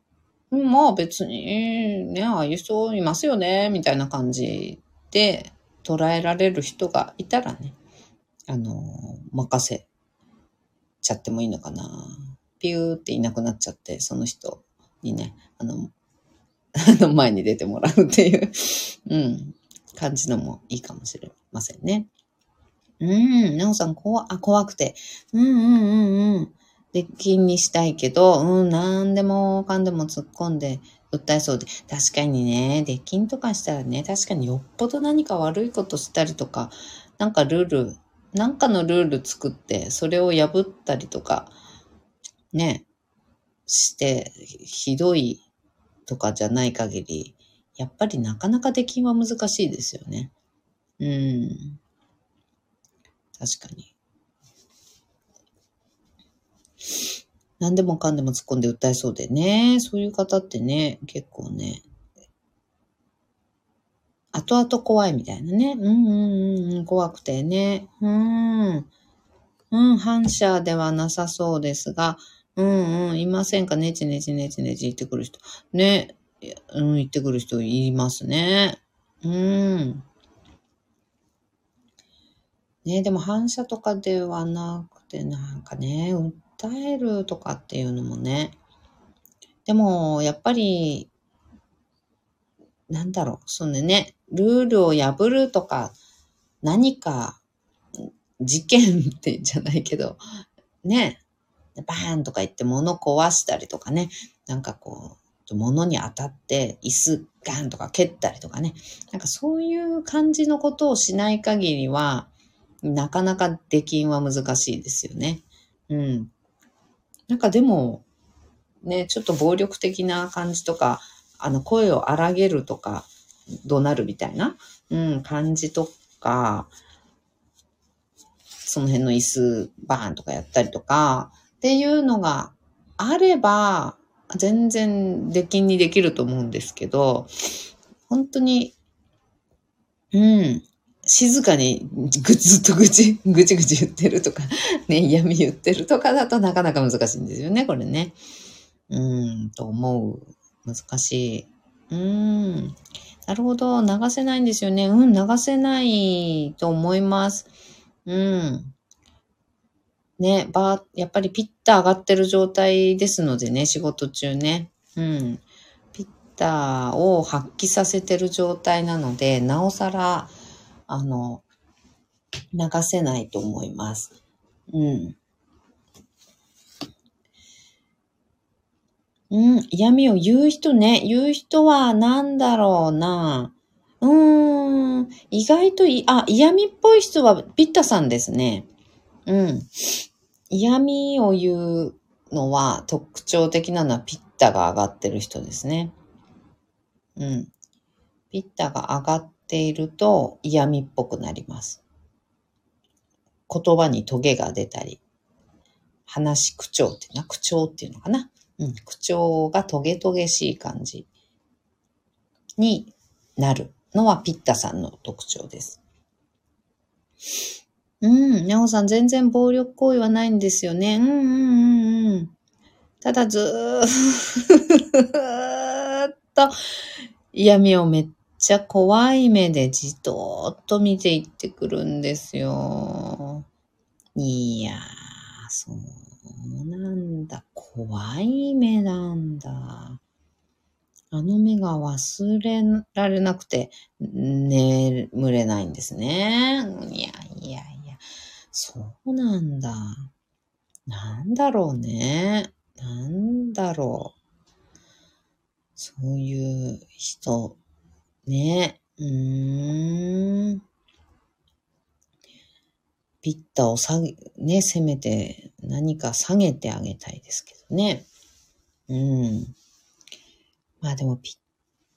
まあ別に、ね、ああいう人いますよね、みたいな感じで捉えられる人がいたらね、あの、任せちゃってもいいのかな。ピューっていなくなっちゃって、その人にね、あの、あ の前に出てもらうっていううん、感じのもいいかもしれませんね。うん、なおさん怖、あ、怖くて。うんうんうんうん。で、金にしたいけど、うん、なんでもかんでも突っ込んで訴えそうで。確かにね、出禁とかしたらね、確かによっぽど何か悪いことしたりとか、なんかルール、なんかのルール作って、それを破ったりとか、ね、して、ひどいとかじゃない限り、やっぱりなかなか出禁は難しいですよね。うん。確かに。何でもかんでも突っ込んで訴えそうでね。そういう方ってね、結構ね、後々怖いみたいなね。うんうんうん、怖くてね。うん。うん、反射ではなさそうですが、うんうん、いませんか？ねちねちねちねち言ってくる人。ね。うん、言ってくる人いますね。うん。ねでも反射とかではなくて、なんかね、訴えるとかっていうのもね。でも、やっぱり、なんだろう、そのね、ルールを破るとか、何か、事件って じゃないけど、ね、バーンとか言って物壊したりとかね、なんかこう、物に当たって椅子ガンとか蹴ったりとかね、なんかそういう感じのことをしない限りは、なかなか出禁は難しいですよね。うん。なんかでも、ね、ちょっと暴力的な感じとか、あの、声を荒げるとか、怒鳴るみたいな、うん、感じとか、その辺の椅子バーンとかやったりとか、っていうのがあれば、全然出禁にできると思うんですけど、本当に、うん、静かにぐずっとぐち、ぐちぐち言ってるとか、ね、嫌味言ってるとかだとなかなか難しいんですよね、これね。うん、と思う。難しい。うーん。なるほど。流せないんですよね。うん、流せないと思います。うん。ね、ば、やっぱりピッタ上がってる状態ですのでね、仕事中ね。うん。ピッタを発揮させてる状態なので、なおさら、あの、流せないと思います。うん。うん、嫌味を言う人ね。言う人は何だろうな。うーん、意外とい、あ、嫌味っぽい人はピッタさんですね。うん。嫌味を言うのは特徴的なのはピッタが上がってる人ですね。うん。ピッタが上がっていると嫌味っぽくなります。言葉にトゲが出たり、話口調っていうのは、口調っていうのかな？うん、口調がトゲトゲしい感じになるのはピッタさんの特徴です。うん、なおさん全然暴力行為はないんですよね。うんうんうんうん。ただずーっと嫌味をめっちゃ怖い目でじとっと見ていってくるんですよ。いやー、そうなんだ。怖い目なんだ。あの目が忘れられなくて眠れないんですね。いやいやいや、そうなんだ。なんだろうね。なんだろう。そういう人、ねえ。うーん。ピッタを下げ、ね、せめて何か下げてあげたいですけどね。うん。まあでも、ピッ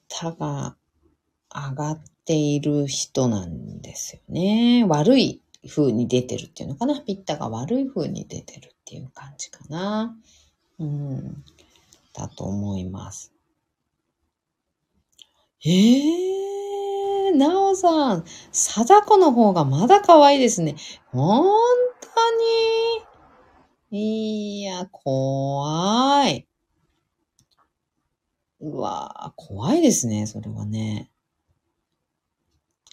タが上がっている人なんですよね。悪い風に出てるっていうのかな。ピッタが悪い風に出てるっていう感じかな。うん。だと思います。ええー、なおさん、貞子の方がまだ可愛いですね。本当にいや、怖い。うわぁ、怖いですね、それはね。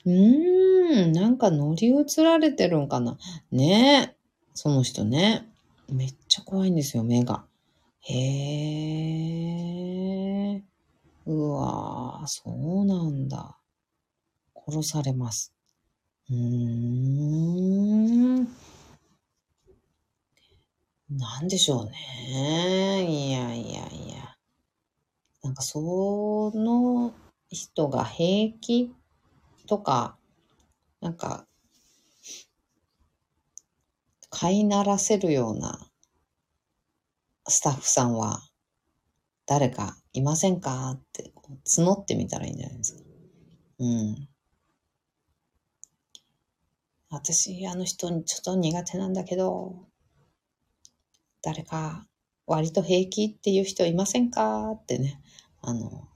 うーん、なんか乗り移られてるんかな。ねえ、その人ね。めっちゃ怖いんですよ、目が。へえ。うわぁ、そうなんだ。殺されます。うーん。なんでしょうね。いやいやいや。なんかその人が平気とか、なんか、飼いならせるようなスタッフさんは誰かいませんか？って募ってみたらいいんじゃないですか。うん。私、あの人にちょっと苦手なんだけど、誰か割と平気っていう人いませんか？ってね、あの、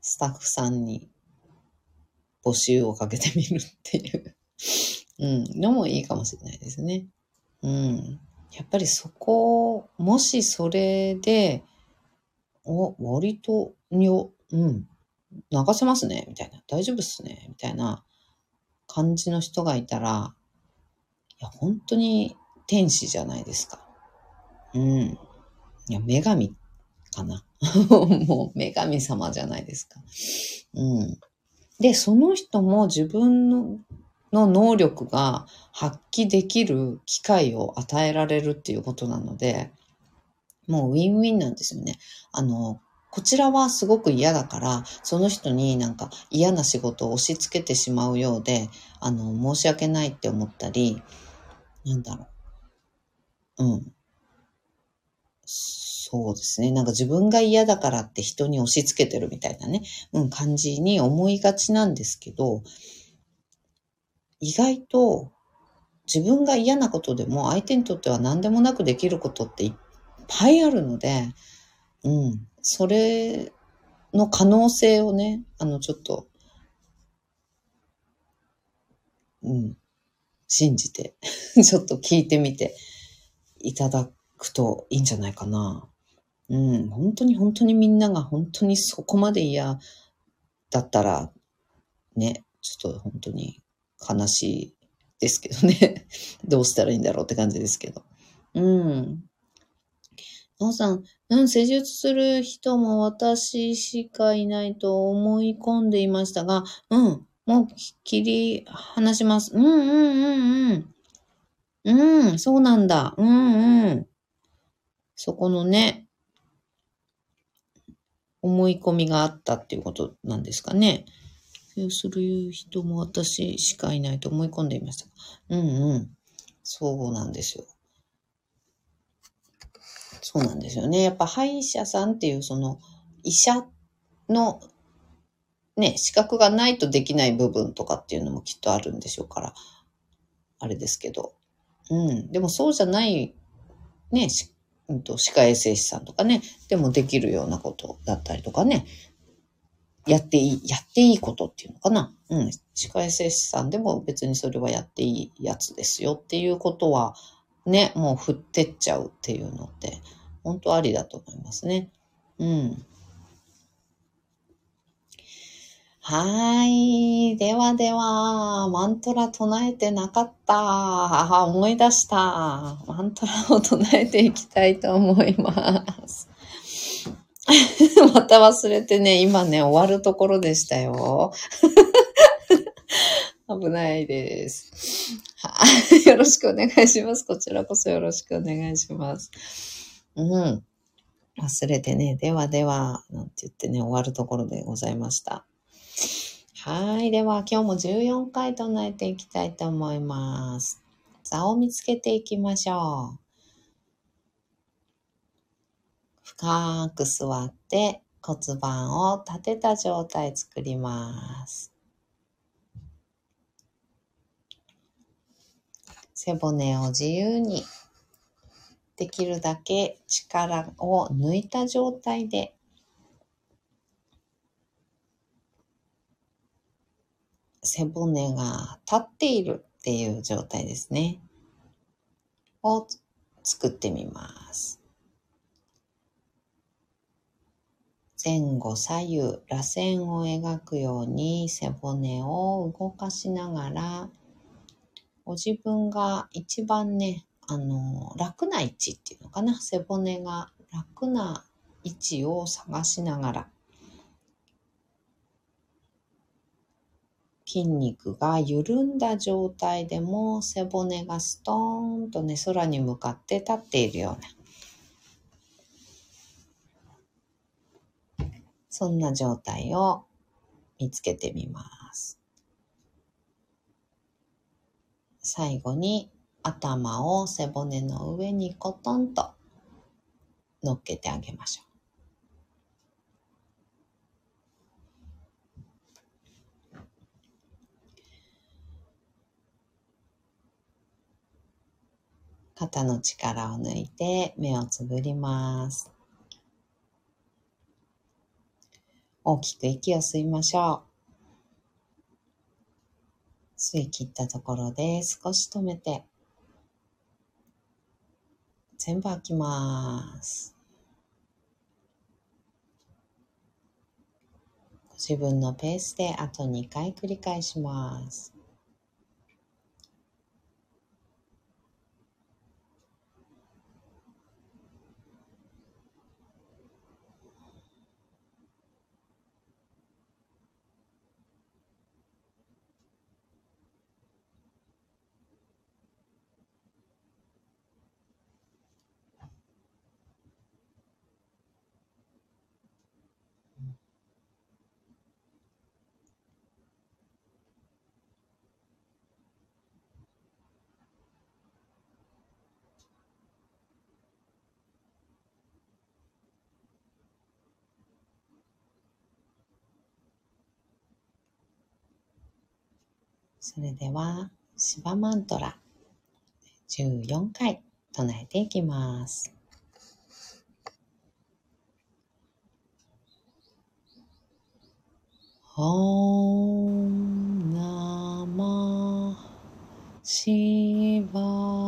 スタッフさんに募集をかけてみるっていううん、のもいいかもしれないですね。うん。やっぱりそこ、もしそれで、お、割と、よ、うん、流せますね、みたいな。大丈夫っすね、みたいな感じの人がいたら、いや、本当に天使じゃないですか。うん。いや、女神かな。もう女神様じゃないですか。うん。で、その人も自分のの能力が発揮できる機会を与えられるっていうことなので、もうウィンウィンなんですよね。あの、こちらはすごく嫌だから、その人になんか嫌な仕事を押し付けてしまうようで、あの、申し訳ないって思ったり、なんだろう。うん。そうですね。なんか自分が嫌だからって人に押し付けてるみたいなね、うん、感じに思いがちなんですけど、意外と自分が嫌なことでも相手にとっては何でもなくできることっていっぱいあるので、うん、それの可能性をね、あの、ちょっと、うん、信じて ちょっと聞いてみていただくといいんじゃないかな。うん、本当に本当にみんなが本当にそこまで嫌だったら、ね、ちょっと本当に悲しいですけどね。どうしたらいいんだろうって感じですけど。うん。なおさん、うん、施術する人も私しかいないと思い込んでいましたが、うん、もう切り離します。うんうんうんうん。うん、そうなんだ。うんうん。そこのね、思い込みがあったっていうことなんですかね。そうする人も私しかいないと思い込んでいました。うんうん。そうなんですよ。そうなんですよね。やっぱ歯医者さんっていうその医者のね、資格がないとできない部分とかっていうのもきっとあるんでしょうから、あれですけど。うん。でもそうじゃない、ね、うんと、歯科衛生士さんとかね、でもできるようなことだったりとかね、やっていい、やっていいことっていうのかな。うん。歯科衛生士さんでも別にそれはやっていいやつですよっていうことは、ね、もう振ってっちゃうっていうのって、本当ありだと思いますね。うん。はい。ではでは、マントラ唱えてなかった。思い出した。マントラを唱えていきたいと思います。また忘れてね、今ね、終わるところでしたよ。危ないです。よろしくお願いします。こちらこそよろしくお願いします。うん。忘れてね、ではでは、なんて言ってね、終わるところでございました。はい。では、今日も14回唱えていきたいと思います。座を見つけていきましょう。深く座って骨盤を立てた状態作ります。背骨を自由にできるだけ力を抜いた状態で背骨が立っているっていう状態ですね。を作ってみます。前後左右、螺旋を描くように背骨を動かしながら、ご自分が一番ね、あの、楽な位置っていうのかな。背骨が楽な位置を探しながら、筋肉が緩んだ状態でも背骨がストーンとね、空に向かって立っているような、そんな状態を見つけてみます。最後に頭を背骨の上にコトンと乗っけてあげましょう。肩の力を抜いて目をつぶります。大きく息を吸いましょう。吸い切ったところで少し止めて、全部吐きます。ご自分のペースであと2回繰り返します。それでは、シバマントラ14回唱えていきます。オーナマシバ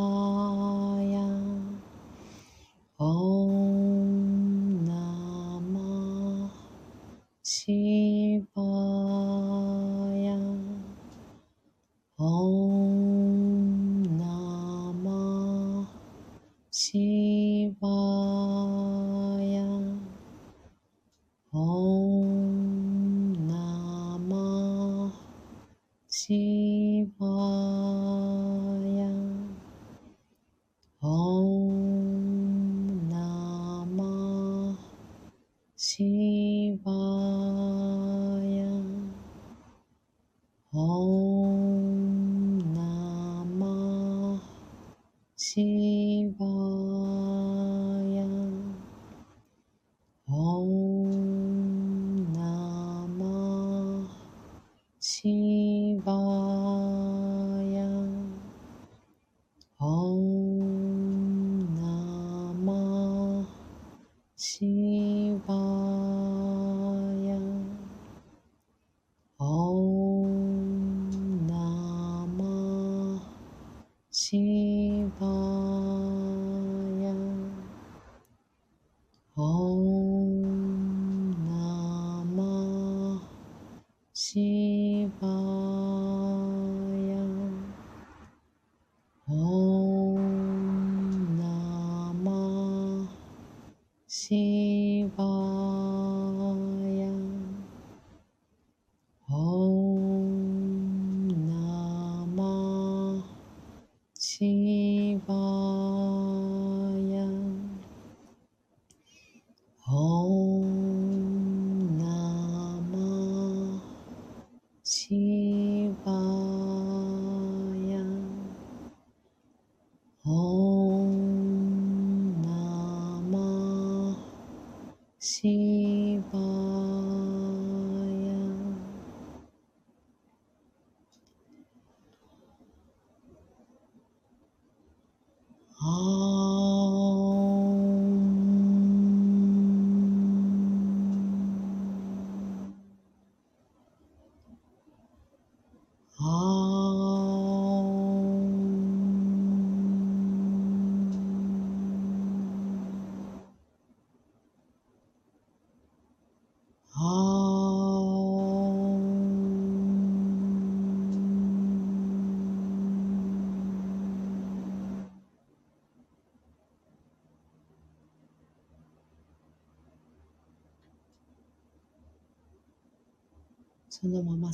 Oh.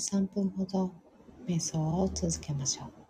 3分ほど瞑想を続けましょう。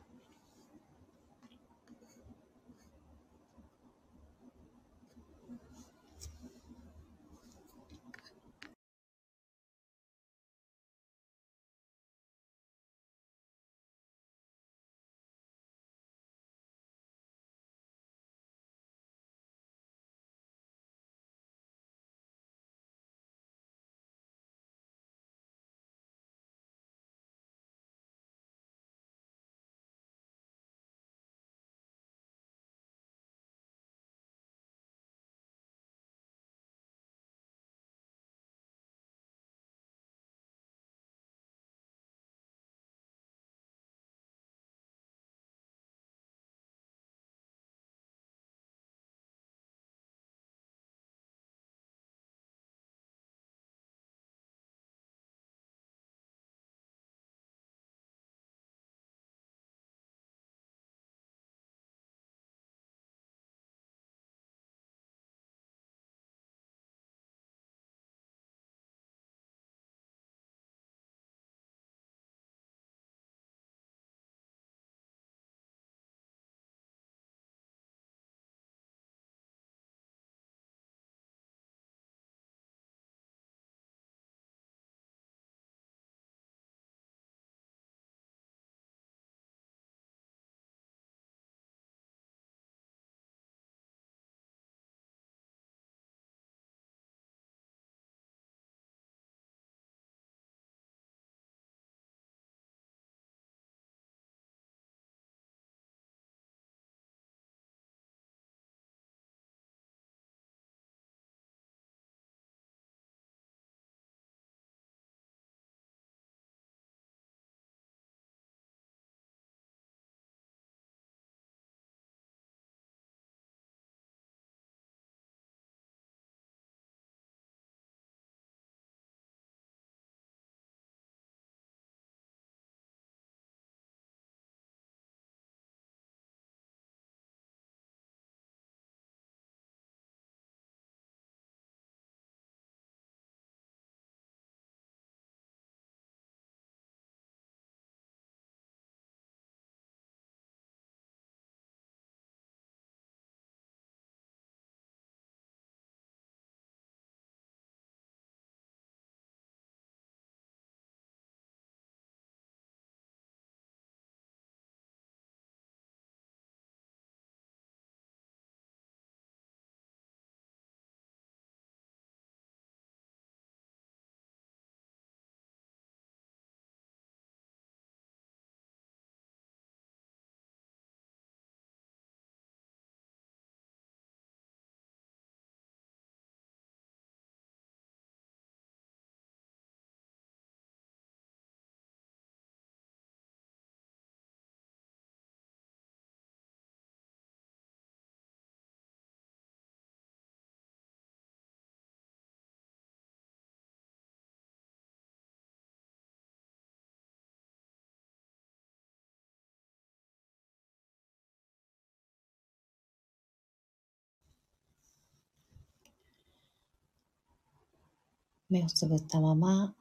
目をつぶったまま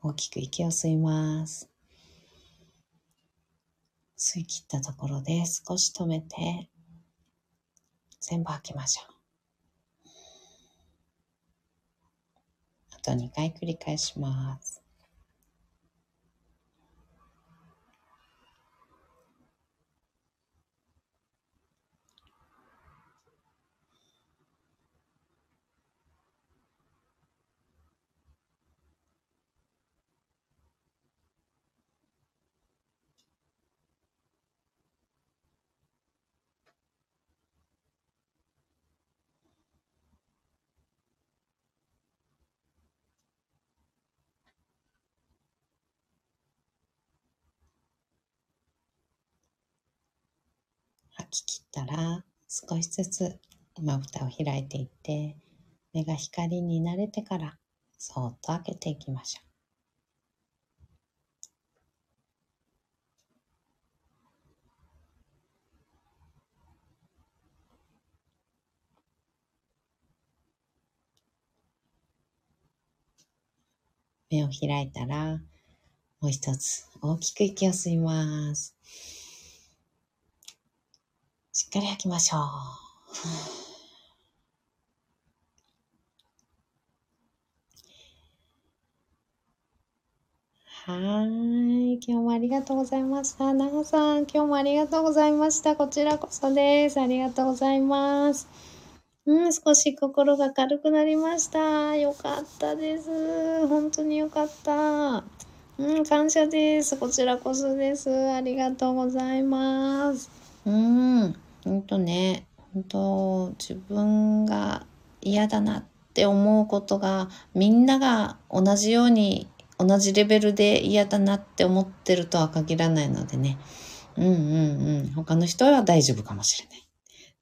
大きく息を吸います。吸い切ったところで少し止めて全部吐きましょう。あと2回繰り返します。吐き切ったら少しずつまぶたを開いていって目が光に慣れてからそーっと開けていきましょう。目を開いたらもう一つ大きく息を吸います。しっかり吐きましょう。はい。今日もありがとうございました。なごさん、今日もありがとうございました。こちらこそです。ありがとうございます。うん、少し心が軽くなりました。よかったです。本当によかった。うん、感謝です。こちらこそです。ありがとうございます。うーん、ほんとね、ほんと自分が嫌だなって思うことがみんなが同じように同じレベルで嫌だなって思ってるとは限らないのでね。うんうんうん。他の人は大丈夫かもしれない。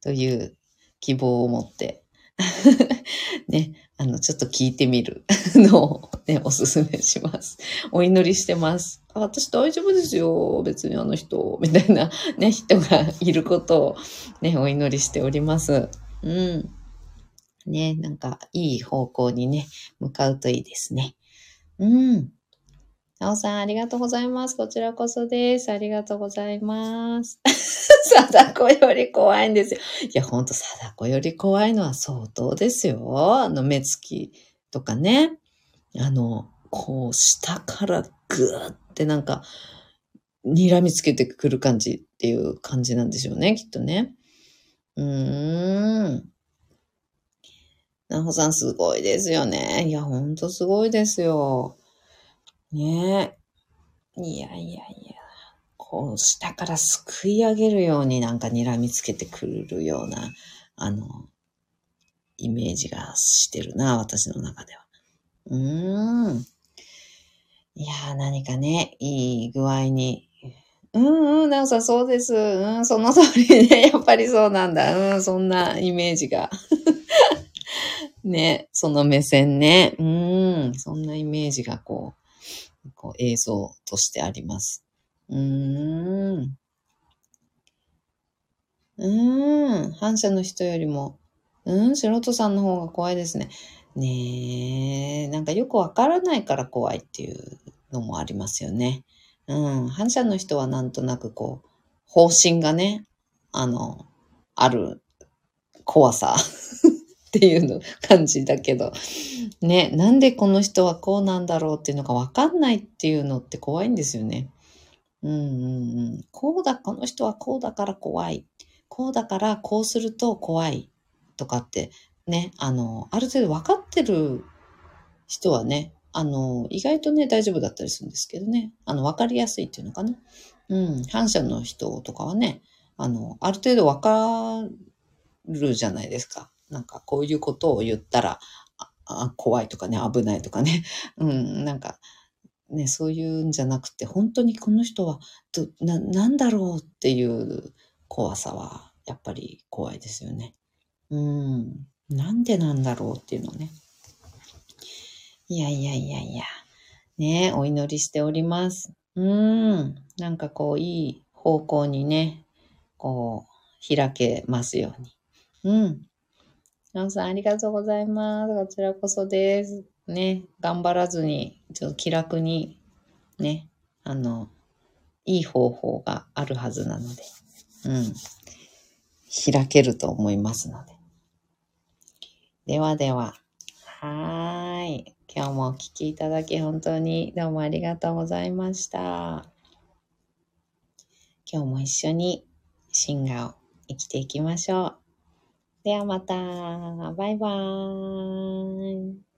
という希望を持って、ね、あの、ちょっと聞いてみる のをね、おすすめします。お祈りしてます。あ私大丈夫ですよ。別にあの人、みたいなね、人がいることをね、お祈りしております。うん。ね、なんかいい方向にね、向かうといいですね。うん。なおさん、ありがとうございます。こちらこそです。ありがとうございます。貞子より怖いんですよ。いや、ほんと、貞子より怖いのは相当ですよ。あの、目つきとかね。あの、こう、下からぐーってなんか、睨みつけてくる感じっていう感じなんでしょうね、きっとね。うーん。なほさんすごいですよね。いや、ほんとすごいですよ。ねえ。いやいやいや。こう、下からすくい上げるようになんか睨みつけてくるような、あの、イメージがしてるな、私の中では。うーん。いや、何かね、いい具合に。うんうん、なおさん、そうです。うん、その通りね。やっぱりそうなんだ。うん、そんなイメージが。ね、その目線ね。うん、そんなイメージがこう、こう映像としてあります。うーん。うーん。反射の人よりも、うん、素人さんの方が怖いですね。ねえ、なんかよくわからないから怖いっていうのもありますよね。うん。反射の人はなんとなくこう、方針がね、あの、ある怖さっていうの感じだけど、ね、なんでこの人はこうなんだろうっていうのがわかんないっていうのって怖いんですよね。うんうんうん。こうだ、この人はこうだから怖い。こうだからこうすると怖い。とかって、ね、あの、ある程度分かってる人はね、あの、意外とね、大丈夫だったりするんですけどね。あの、分かりやすいっていうのかな。うん。反射の人とかはね、あの、ある程度分かるじゃないですか。なんか、こういうことを言ったら、怖いとかね、危ないとかね。うん、なんか、ね、そういうんじゃなくて、本当にこの人はどな、なんだろうっていう怖さは、やっぱり怖いですよね。うん。なんでなんだろうっていうのね。いやいやいやいや。ねお祈りしております。うん。なんかこう、いい方向にね、こう、開けますように。うん。なおさん、ありがとうございます。こちらこそです。ね、頑張らずに、ちょっと気楽に、ね、あの、いい方法があるはずなので、うん。開けると思いますので。ではでは、はーい。今日もお聴きいただき本当にどうもありがとうございました。今日も一緒にシンガーを生きていきましょう。ではまた。バイバーイ。